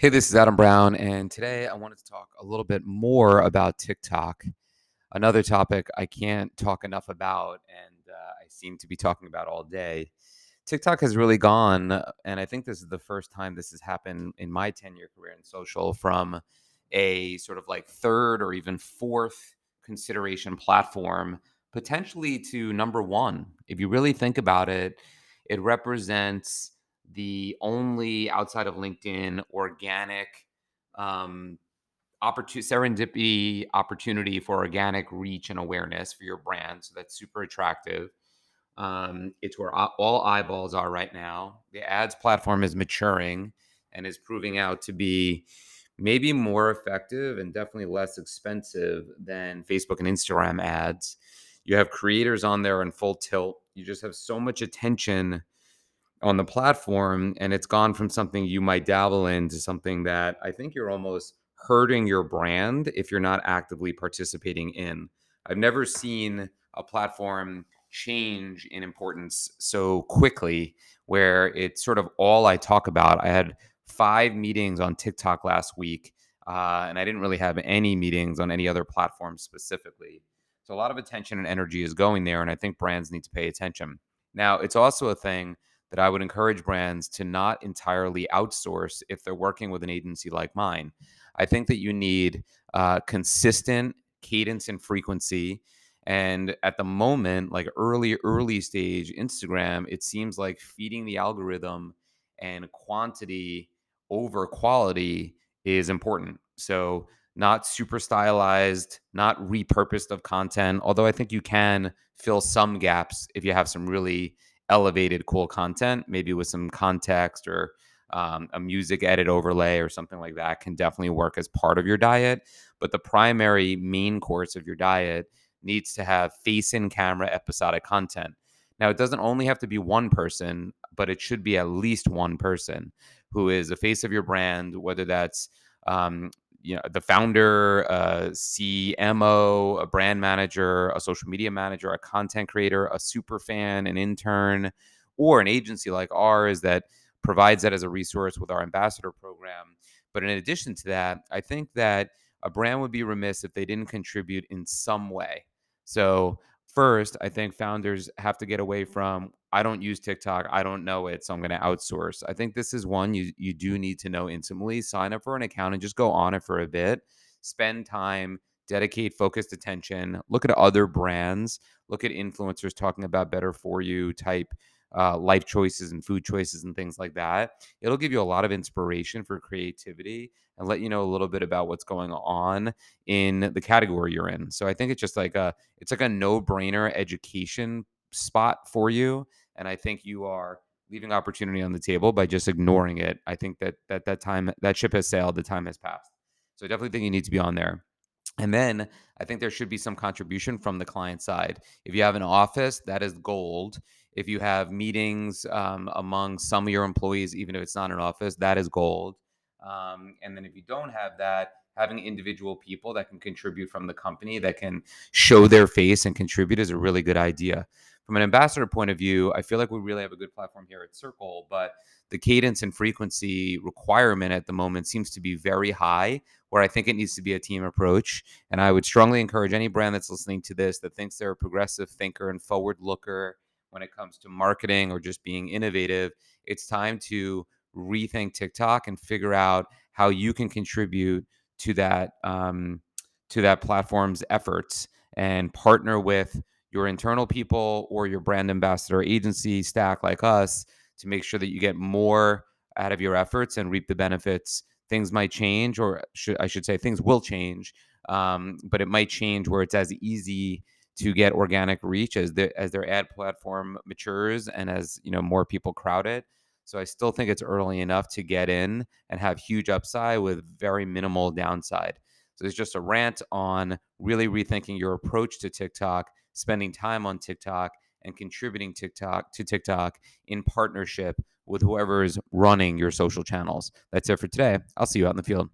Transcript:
Hey, this is Adam Brown, and today I wanted to talk a little bit more about TikTok. Another topic I can't talk enough about, and uh, I seem to be talking about all day. TikTok has really gone, and I think this is the first time this has happened in my 10 year career in social from a sort of like third or even fourth consideration platform, potentially to number one. If you really think about it, it represents the only outside of LinkedIn organic um, opportunity serendipity opportunity for organic reach and awareness for your brand. So that's super attractive. Um, it's where all eyeballs are right now. The ads platform is maturing and is proving out to be maybe more effective and definitely less expensive than Facebook and Instagram ads. You have creators on there in full tilt. You just have so much attention on the platform and it's gone from something you might dabble in to something that I think you're almost hurting your brand if you're not actively participating in. I've never seen a platform change in importance so quickly where it's sort of all I talk about. I had five meetings on TikTok last week, uh, and I didn't really have any meetings on any other platform specifically. So a lot of attention and energy is going there, and I think brands need to pay attention. Now, it's also a thing that I would encourage brands to not entirely outsource if they're working with an agency like mine. I think that you need uh, consistent cadence and frequency. And at the moment, like early, early stage Instagram, it seems like feeding the algorithm and quantity over quality is important. So, not super stylized, not repurposed of content, although I think you can fill some gaps if you have some really elevated cool content, maybe with some context or um, a music edit overlay or something like that can definitely work as part of your diet. But the primary main course of your diet needs to have face in camera episodic content. Now, it doesn't only have to be one person, but it should be at least one person who is the face of your brand, whether that's um, you know the founder, a CMO, a brand manager, a social media manager, a content creator, a super fan, an intern, or an agency like ours that provides that as a resource with our ambassador program. But in addition to that, I think that a brand would be remiss if they didn't contribute in some way. So first, I think founders have to get away from I don't use TikTok, I don't know it, so I'm going to outsource. I think this is one you you do need to know intimately. Sign up for an account and just go on it for a bit. Spend time, dedicate focused attention, look at other brands, look at influencers talking about better for you type uh, life choices and food choices and things like that. It'll give you a lot of inspiration for creativity and let you know a little bit about what's going on in the category you're in. So I think it's just like a it's like a no-brainer education spot for you and I think you are leaving opportunity on the table by just ignoring it. I think that that that time that ship has sailed, the time has passed. So I definitely think you need to be on there. And then I think there should be some contribution from the client side. If you have an office, that is gold. If you have meetings um, among some of your employees, even if it's not an office, that is gold. Um, and then if you don't have that, having individual people that can contribute from the company that can show their face and contribute is a really good idea. From an ambassador point of view, I feel like we really have a good platform here at Circle, but the cadence and frequency requirement at the moment seems to be very high, where I think it needs to be a team approach. And I would strongly encourage any brand that's listening to this that thinks they're a progressive thinker and forward looker when it comes to marketing or just being innovative, it's time to rethink TikTok and figure out how you can contribute to that um, to that platform's efforts and partner with your internal people or your brand ambassador agency stack like us to make sure that you get more out of your efforts and reap the benefits. Things might change, or should, I should say, things will change, um, but it might change where it's as easy to get organic reach as the, as their ad platform matures and as you know more people crowd it. So I still think it's early enough to get in and have huge upside with very minimal downside. So it's just a rant on really rethinking your approach to TikTok, spending time on TikTok, and contributing TikTok to TikTok in partnership with whoever is running your social channels. That's it for today. I'll see you out in the field.